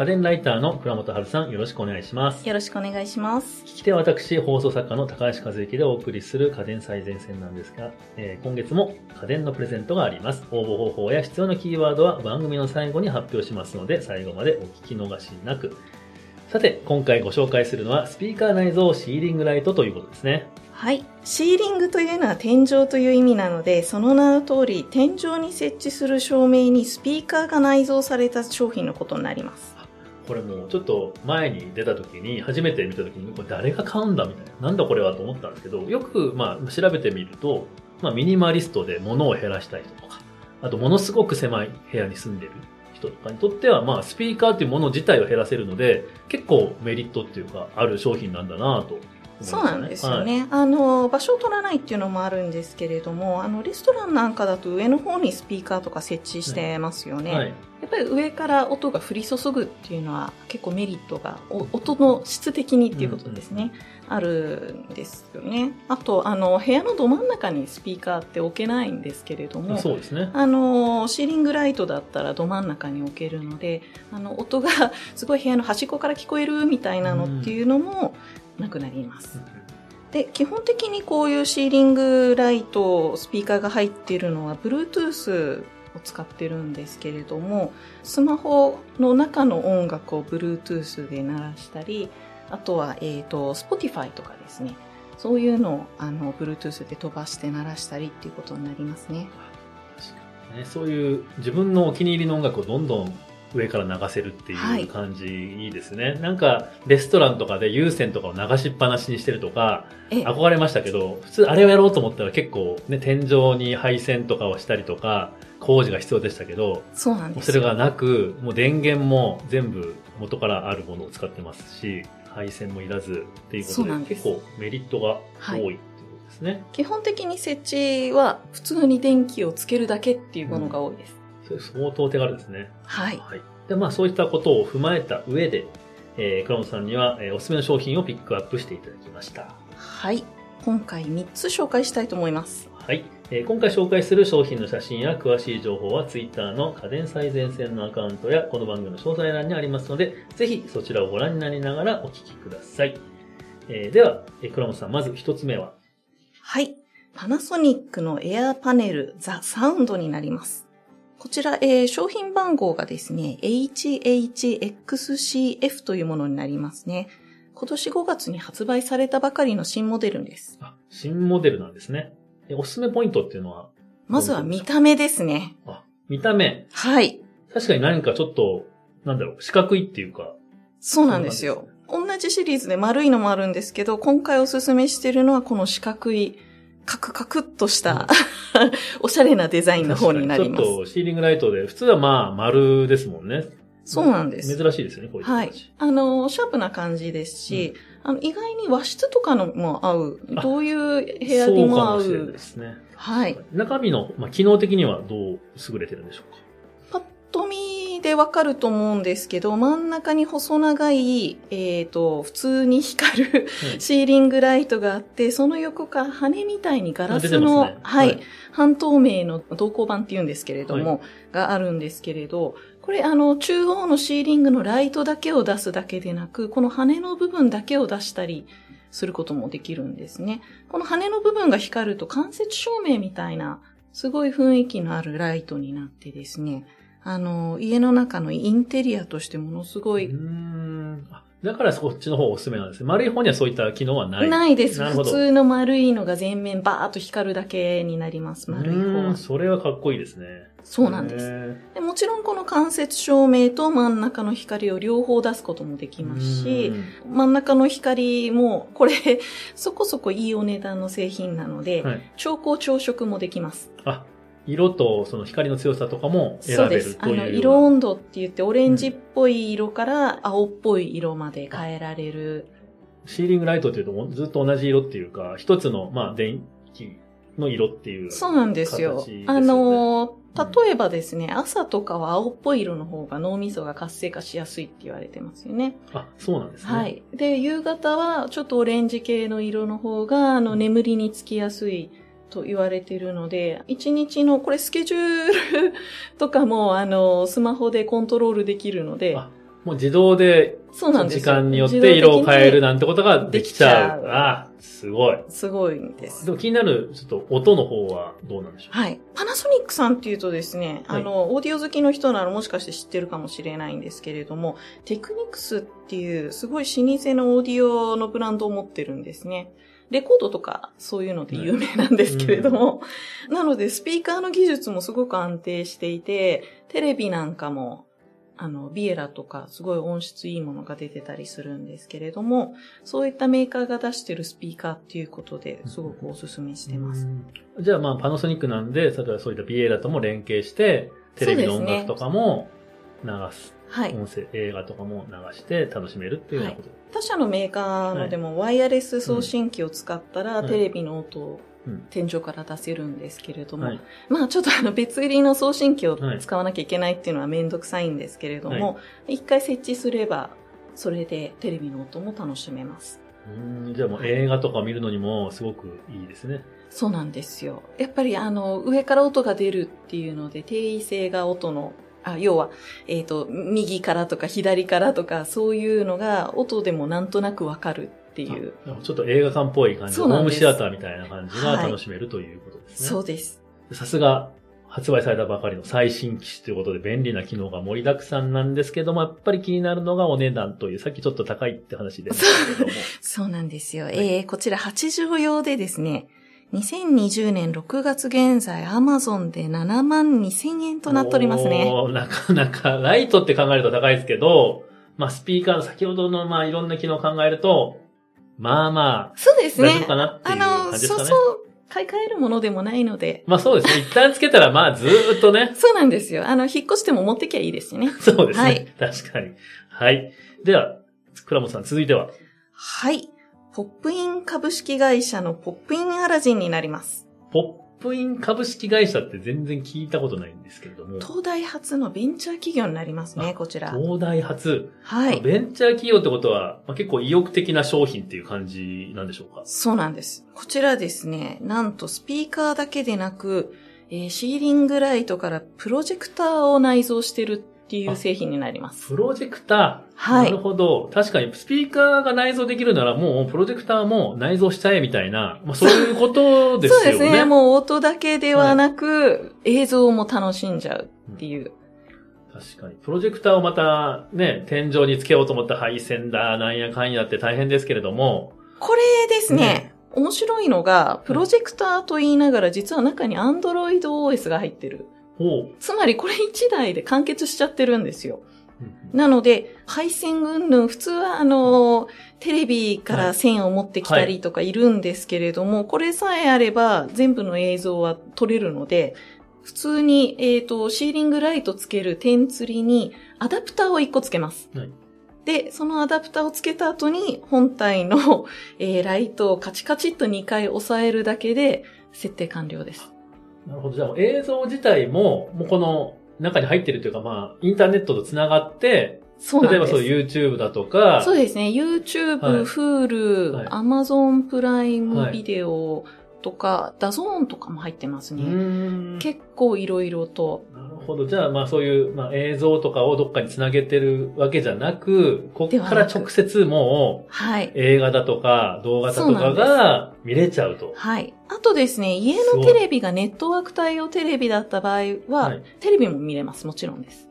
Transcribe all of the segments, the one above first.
家電ライターの倉本春さん、よろしくお願いします。よろしくお願いします。聞き手は私、放送作家の高橋和之でお送りする家電最前線なんですが、えー今月も家電のプレゼントがあります。応募方法や必要なキーワードは番組の最後に発表しますので、最後までお聞き逃しなく。さて、今回ご紹介するのは、スピーカー内蔵シーリングライトということですね。はい。シーリングというのは天井という意味なので、その名の通り、天井に設置する照明にスピーカーが内蔵された商品のことになります。これもうちょっと前に出た時に、初めて見た時に、これ誰が買うんだみたいな。なんだこれはと思ったんですけど、よくまあ調べてみると、まあミニマリストで物を減らしたい人とか、あとものすごく狭い部屋に住んでる人とかにとっては、まあスピーカーっていうもの自体を減らせるので、結構メリットっていうか、ある商品なんだなと。そうなんですよはい。ね。あの、場所を取らないっていうのもあるんですけれども、あの、レストランなんかだと上の方にスピーカーとか設置してますよね。はい。ぱり上から音が降り注ぐっていうのは結構メリットが、お音の質的にっていうことですね、あるんですよね。あと、あの、部屋のど真ん中にスピーカーって置けないんですけれども、そうですね。あの、シーリングライトだったらど真ん中に置けるので、あの、音がすごい部屋の端っこから聞こえるみたいなのっていうのもなくなります。で、基本的にこういうシーリングライト、スピーカーが入っているのは、Bluetooth を使ってるんですけれども、スマホの中の音楽を Bluetooth で鳴らしたり、あとは、えっ、と、Spotify とかですね。そういうのを、あの、Bluetooth で飛ばして鳴らしたりっていうことになりますね。確かにね、そういう自分のお気に入りの音楽をどんどん上から流せるってはいいう感じ、い、いですね。なんか、レストランとかで有線とかを流しっぱなしにしてるとか、え、憧れましたけど、普通あれをやろうと思ったら結構ね、天井に配線とかをしたりとか、工事が必要でしたけど、そうなんですよ。それがなく、もう電源も全部元からあるものを使ってますし、配線もいらずっていうことで、です結構メリットが多はいいっていうことですね。基本的に設置は普通に電気をつけるだけっていうものが多いです。それ相当手軽ですね。はい。はい。で、まあそういったことを踏まえた上で、えー、倉本さんには、えーおすすめの商品をピックアップしていただきました。はい。今回3つ紹介したいと思います。はい。えー今回紹介する商品の写真や詳しい情報は Twitter の家電最前線のアカウントやこの番組の詳細欄にありますので、ぜひそちらをご覧になりながらお聞きください。えーでは、えー倉本さん、まず一つ目は、はい。パナソニックのエアパネルザ・サウンドになります。こちら、えー商品番号がですね、HHXCF というものになりますね。今年5月に発売されたばかりの新モデルです。あ、新モデルなんですね。えおすすめポイントっていうのは、まずは見た目ですね。あ、見た目。はい。確かに何かちょっと、なんだろう、四角いっていうか、そうなんですよ。同じシリーズで丸いのもあるんですけど、今回おすすめしてるのはこの四角い、カクカクっとした、おしゃれなデザインの方になります。ちょっとシーリングライトで、普通はまあ丸ですもんね。そうなんです。珍しいですよね、こういうはい形。。あの、シャープな感じですし、あの意外に和室とかのも合う。あどういう部屋にも合そうかもしれないうで。すね。はい。中身の、まあ、機能的にはどう優れてるんでしょうか？パッと見でわかると思うんですけど、真ん中に細長い、えっ、と、普通に光るうんシーリングライトがあって、その横から羽みたいにガラスの、ねはい、はい半透明の瞳孔板って言うんですけれども、があるんですけれど、これあの、中央のシーリングのライトだけを出すだけでなく、この羽の部分だけを出したりすることもできるんですね。この羽の部分が光ると間接照明みたいな、すごい雰囲気のあるライトになってですね、あの、家の中のインテリアとしてものすごい、だからそっちの方おすすめなんですね。丸い方にはそういった機能はない。ないです。普通の丸いのが全面バーっと光るだけになります、丸い方は。それはかっこいいですね。そうなんです。へでもちろんこの間接照明と真ん中の光を両方出すこともできーますし真ん中の光も、これ、そこそこいいお値段の製品なので、はい。調光調色もできます。あ、色とその光の強さとかも選べるそうです。あの、というような。色温度って言って、オレンジっぽい色から青っぽい色まで変えられる。シーリングライトっていうとずっと同じ色っていうか、一つの、まあ、電気の色っていう。そうなんですよ。あの、例えばですね、朝とかは青っぽい色の方が脳みそが活性化しやすいって言われてますよね。あ、そうなんですね。は。い。で、夕方はちょっとオレンジ系の色の方が、あの、眠りにつきやすいと言われているので、一日の、これスケジュールとかも、あの、スマホでコントロールできるので、あもう自動でそうなんですよ時間によって色を変えるななんてことができちゃう。あ、すごい。すごいんですで。も気になる、ちょっと音の方はどうなんでしょう？はい。パナソニックさんっていうとですね、はいあの、オーディオ好きの人ならもしかして知ってるかもしれないんですけれども、テクニクスっていうすごい老舗のオーディオのブランドを持ってるんですね。レコードとかそういうので有名なんですけれども、なのでスピーカーの技術もすごく安定していて、テレビなんかもあの、ビエラとかすごい音質いいものが出てたりするんですけれども、そういったメーカーが出してるスピーカーっていうことですごくお勧めしてます。うん。じゃあまあパナソニックなんで、例えばそういったビエラとも連携して、テレビの音楽とかも流す。はい。音声、映画とかも流して楽しめるっていうようなこと。他社のメーカーのでもワイヤレス送信機を使ったらうんテレビの音をうん天井から出せるんですけれども、はいまあちょっとあの別売りの送信機をはい使わなきゃいけないっていうのはめんどくさいんですけれどはも、一回設置すればそれでテレビの音も楽しめます。うんじゃあもう映画とか見るのにもすごくいいですね。そうなんですよ。やっぱりあの上から音が出るっていうので定位性が音のあ要は、えっ、と、右からとか左からとか、そういうのが音でもなんとなくわかるっていう。あちょっと映画館っぽい感じで、ホームシアターみたいな感じが楽しめるということですね。そうです。さすが、発売されたばかりの最新機種ということで便利な機能が盛りだくさんなんですけども、やっぱり気になるのがお値段という、さっきちょっと高いって話でしたけども。そうなんですよ。いえー、こちら8畳用でですね、2020年6月現在 Amazon で7万2000円となっておりますね。なかなか、ライトって考えると高いですけど、まあスピーカーの先ほどのまあいろんな機能を考えると、まあまあ、そうですね大丈夫。かなってあいう感の、じですかね。そうそう、買い替えるものでもないので、まあそうですね。一旦つけたらまあずーっとね、そうなんですよ。あの、引っ越しても持ってきゃいいですしね。そうですね。はい確かに。はい。では、倉本さん続いては。はい。ポップイン株式会社のポップインアラジンになります。ポップイン株式会社って全然聞いたことないんですけれども。東大初のベンチャー企業になりますね、こちら。東大初。はい。ベンチャー企業ってことは、まあ、結構意欲的な商品っていう感じなんでしょうか？そうなんです。こちらですね、なんとスピーカーだけでなく、えーシーリングライトからプロジェクターを内蔵してるっていう製品になります。プロジェクター。はいなるほど。確かに、スピーカーが内蔵できるならもう、プロジェクターも内蔵しちゃえみたいな、まあ、そういうことですよね。そうですね。もう音だけではなく、映像も楽しんじゃうっていう。確かに。プロジェクターをまたね、天井につけようと思った配線だ、なんやかんやって大変ですけれども、これですね、ね面白いのが、プロジェクターと言いながら実は中に Android OS が入ってる。つまりこれ1台で完結しちゃってるんですよ。うんなので、配線云々、普通はあの、テレビから線を持ってきたりとかいるんですけれども、これさえあれば全部の映像は撮れるので、普通に、えっ、と、シーリングライトつける点釣りにアダプターを1個つけます。はいで、そのアダプターをつけた後に本体の、えーライトをカチカチっと2回押さえるだけで設定完了です。なるほど。じゃあ映像自体も、もうこの中に入ってるというか、まあ、インターネットと繋がって、そう。例えばそう YouTube だとか、そうですね。YouTube、はい Hulu、はい Amazon プライはいムビデオとか、 DAZN とかも入ってますうね。結構いろいろと。なるほど。じゃあ、まあそういう、まあ映像とかをどっかにつなげてるわけじゃなく、こっから直接もうはい。映画だとか動画だとかが見れちゃうと。はい。あとですね、家のテレビがネットワーク対応テレビだった場合は、はいテレビも見れます。もちろんです。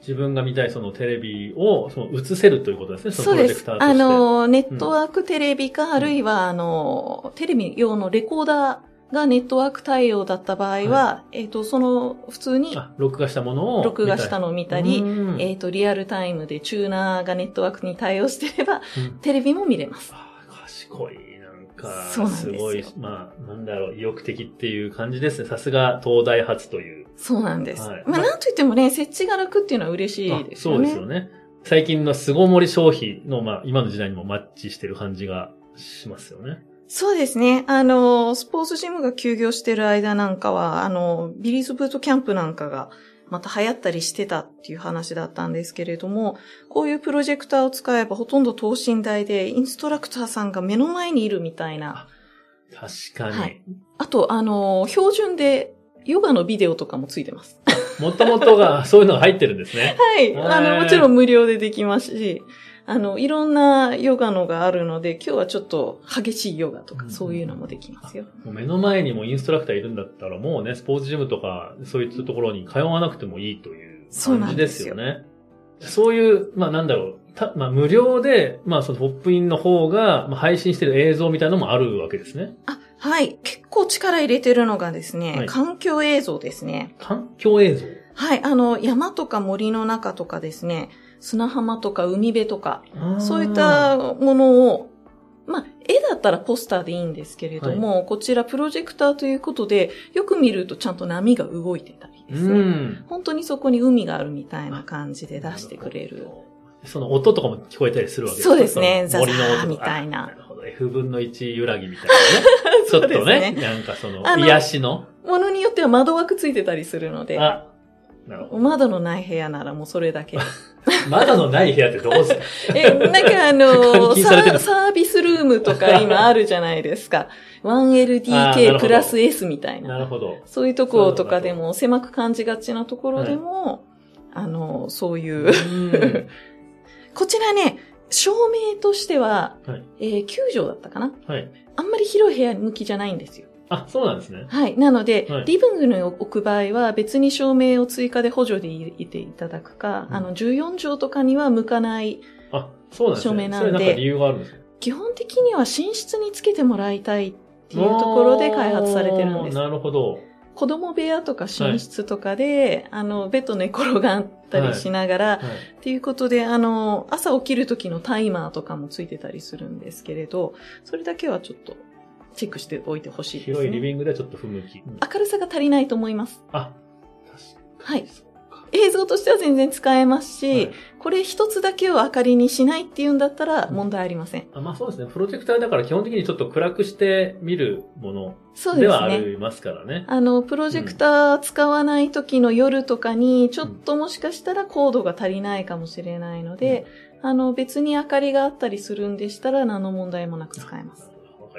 自分が見たいそのテレビをその映せるということですね、そそうですのプロジェクター。として。あの、ネットワークテレビか、あるいは、あの、テレビ用のレコーダーがネットワーク対応だった場合は、えっ、と、その、普通にあ、録画したものを。録画したのを見たり、うんえっ、と、リアルタイムでチューナーがネットワークに対応してれば、うんテレビも見れます。あー賢い。なんか、そうなんですよごい、まあ、なんだろう、意欲的っていう感じですね。さすが東大発という。そうなんです。はいまあ、なんといってもね、設置が楽っていうのは嬉しいですよね。あそうですよね。最近の巣ごもり消費の、まあ、今の時代にもマッチしてる感じがしますよね。そうですね。あの、スポーツジムが休業してる間なんかは、あの、ビリーズブートキャンプなんかがまた流行ったりしてたっていう話だったんですけれども、こういうプロジェクターを使えばほとんど等身大で、インストラクターさんが目の前にいるみたいな。確かに。はいあと、あの、標準でヨガのビデオとかもついてます。もともとが、そういうのが入ってるんですね。はい。あの、もちろん無料でできますし、あの、いろんなヨガのがあるので、今日はちょっと激しいヨガとか、うんそういうのもできますよ。もう目の前にもインストラクターいるんだったら、もうね、スポーツジムとか、そういったところに通わなくてもいいというそうな感じですよね。そういう、まあなんだろう、たまあ無料で、まあそのポップインの方が、まあ、配信してる映像みたいなのもあるわけですね。あ、はい。結構力入れてるのがですね、はい環境映像ですね。環境映像？はい。あの、山とか森の中とかですね、砂浜とか海辺とか、そういっ、たものを、まあ、絵だったらポスターでいいんですけれども、こちらプロジェクターということで、よく見るとちゃんと波が動いてたりうですね。ん。本当にそこに海があるみたいな感じで出してくれる。その音とかも聞こえたりするわけですそうですねその森の音ザザーみたいなあなるほど。F 分の1揺らぎみたいな ね。ちょっとね、なんかその癒しの。ものによっては窓枠ついてたりするので、あ、窓のない部屋ならもうそれだけ。ど。窓のない部屋ってどうですか？え、なんかあの監禁されてるサ、サービスルームとか今あるじゃないですか。あーなる 1LDK ほどプラス S みたいな。なるほど。そういうところとかでも狭く感じがちなところでも、あの、そういう、うん こちらね、照明としては、はいえー9畳だったかな？はい。あんまり広い部屋向きじゃないんですよ。あ、そうなんですね。はい。なので、はいリビングに置く場合は別に照明を追加で補助で入れていただくか、うんあの、14畳とかには向かない。あ、そうなんですね。照明なんで理由があるんですか？基本的には寝室につけてもらいたいっていうところで開発されてるんです。なるほど。子供部屋とか寝室とかで、あの、ベッド寝転がったりしながら、はい。っていうことで、あの、朝起きる時のタイマーとかもついてたりするんですけれど、それだけはちょっとチェックしておいてほしいです、ね。広いリビングでちょっと不向き。明るさが足りないと思います。あ、確かに。はい。映像としては全然使えますし、はいこれ一つだけを明かりにしないっていうんだったら問題ありません。あまあそうですね。プロジェクターだから基本的にちょっと暗くして見るものそうではあね。りますからね。あの、プロジェクター使わない時の夜とかに、ちょっともしかしたらコードが足りないかもしれないので、あの、別に明かりがあったりするんでしたら何の問題もなく使えます。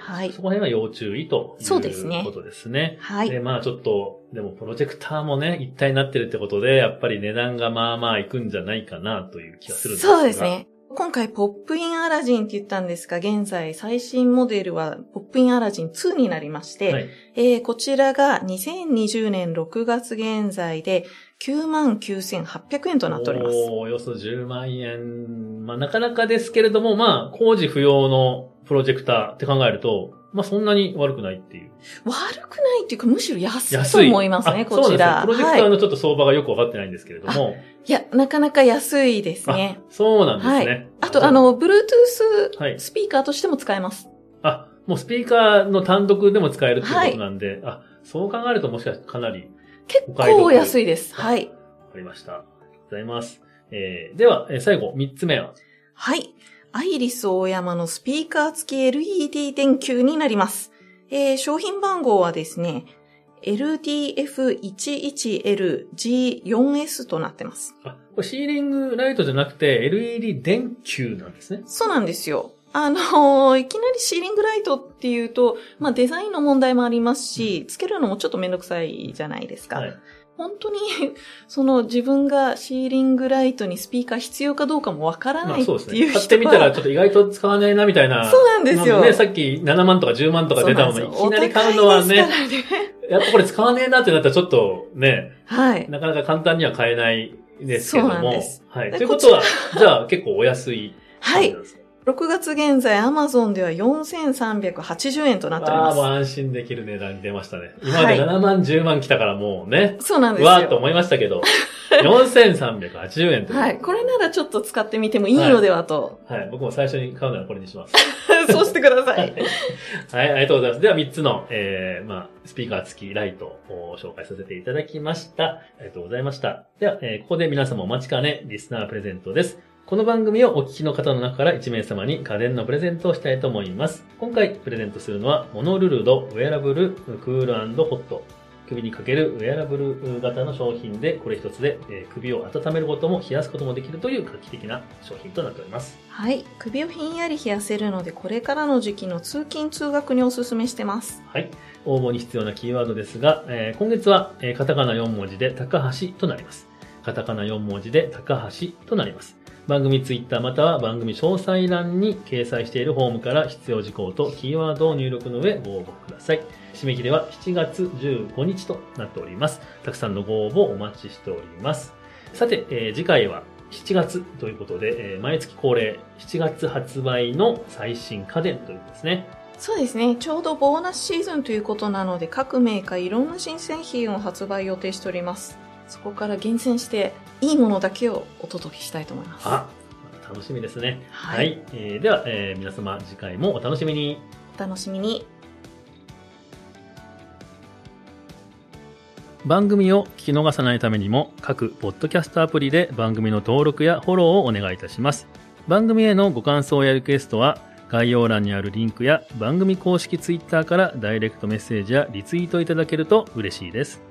はいそこら辺は要注意とそうですねいうことですね。はい。で、まあちょっと、でもプロジェクターもね、一体になってるってことで、やっぱり値段がまあまあいくんじゃないかなという気がするんですが。そうです。ね。今回、ポップインアラジンって言ったんですが、現在最新モデルはポップインアラジン2になりまして、はい。えーこちらが2020年6月現在で99,800円となっております。およそ10万円。まあなかなかですけれども、まあ工事不要のプロジェクターって考えると、まあそんなに悪くないっていう。悪くないっていうか、むしろ安い。と思いますね、あそうなんですこちら。ねプロジェクターのちょっと相場がよくわかってないんですけれども。いや、なかなか安いですね。そうなんですはね。あと、あ、の、Bluetooth はい。スピーカーとしても使えます。あ、もうスピーカーの単独でも使えるっていうことなんで、あ、そう考えるともしかしてかなり結構安いです。あはい。わかりました。ありがとうございます。えー、では、えー最後、三つ目は。はい。アイリス大山のスピーカー付き LED 電球になります。えー商品番号はですね、LDF11LG4S となってます。あ、これシーリングライトじゃなくて LED 電球なんですね。そうなんですよ。あのいきなりシーリングライトっていうと、まあデザインの問題もありますし、つけるのもちょっとめんどくさいじゃないですか。はい。本当に、その自分がシーリングライトにスピーカー必要かどうかもわからまないってあそうですね。いう人は、買ってみたらちょっと意外と使わないなみたいな。そうなんですよ。ね、さっき7万とか10万とか出たもの、いそうなんですよきなり買うのはね、ねやっぱこれ使わねえなってなったらちょっとね、はい。なかなか簡単には買えないですけども。そうなんですはい。でということは、じゃあ結構お安いはい。6月現在、アマゾンでは4380円となっておりああ、もうま安心できる値段に出ましたね。今まで7万、10万来たからもうね、す。そうなんですうわーっとよ。思いましたけど、4380円と。はい。これならちょっと使ってみてもいいのではと。はい。僕も最初に買うならこれにします。そうしてください。はい、ありがとうございます。では3つの、えー、まあ、スピーカー付きライトを紹介させていただきました。ありがとうございました。では、えーここで皆様お待ちかね、リスナープレゼントです。この番組をお聞きの方の中から1名様に家電のプレゼントをしたいと思います。今回プレゼントするのは、モノルルドウェアラブルクールホット首にかけるウェアラブル型の商品で、これ一つで、えー首を温めることも冷やすこともできるという画期的な商品となっております。はい。首をひんやり冷やせるので、これからの時期の通勤通学におすすめしてます。はい。応募に必要なキーワードですが、えー今月は、えーカタカナ4文字で高橋となります。カタカナ4文字で高橋となります。番組ツイッターまたは番組詳細欄に掲載しているフォームから必要事項とキーワードを入力の上ご応募ください。締め切りは7月15日となっております。たくさんのご応募お待ちしております。さて、えー次回は7月ということで、えー毎月恒例7月発売の最新家電ということですね。そうですね。ちょうどボーナスシーズンということなので、各メーカーいろんな新製品を発売予定しております。そこから厳選して、いいものだけをお届けしたいと思います。あ、楽しみですね。ははいい。えーでは、えー皆様次回もお楽しみに。お楽しみに。番組を聞き逃さないためにも、各ポッドキャストアプリで番組の登録やフォローをお願いいたします。番組へのご感想やリクエストは、概要欄にあるリンクや番組公式ツイッターからダイレクトメッセージやリツイートいただけると嬉しいです。